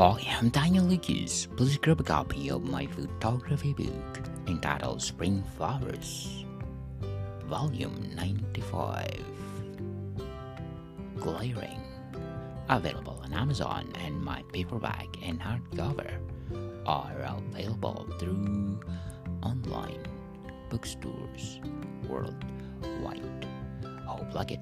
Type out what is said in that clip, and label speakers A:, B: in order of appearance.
A: Hi, I'm Daniel Lucas. Please grab a copy of my photography book entitled Spring Flowers, Volume 95. Glaring. Available on Amazon, and my paperback and hardcover are available through online bookstores worldwide. Hope like it.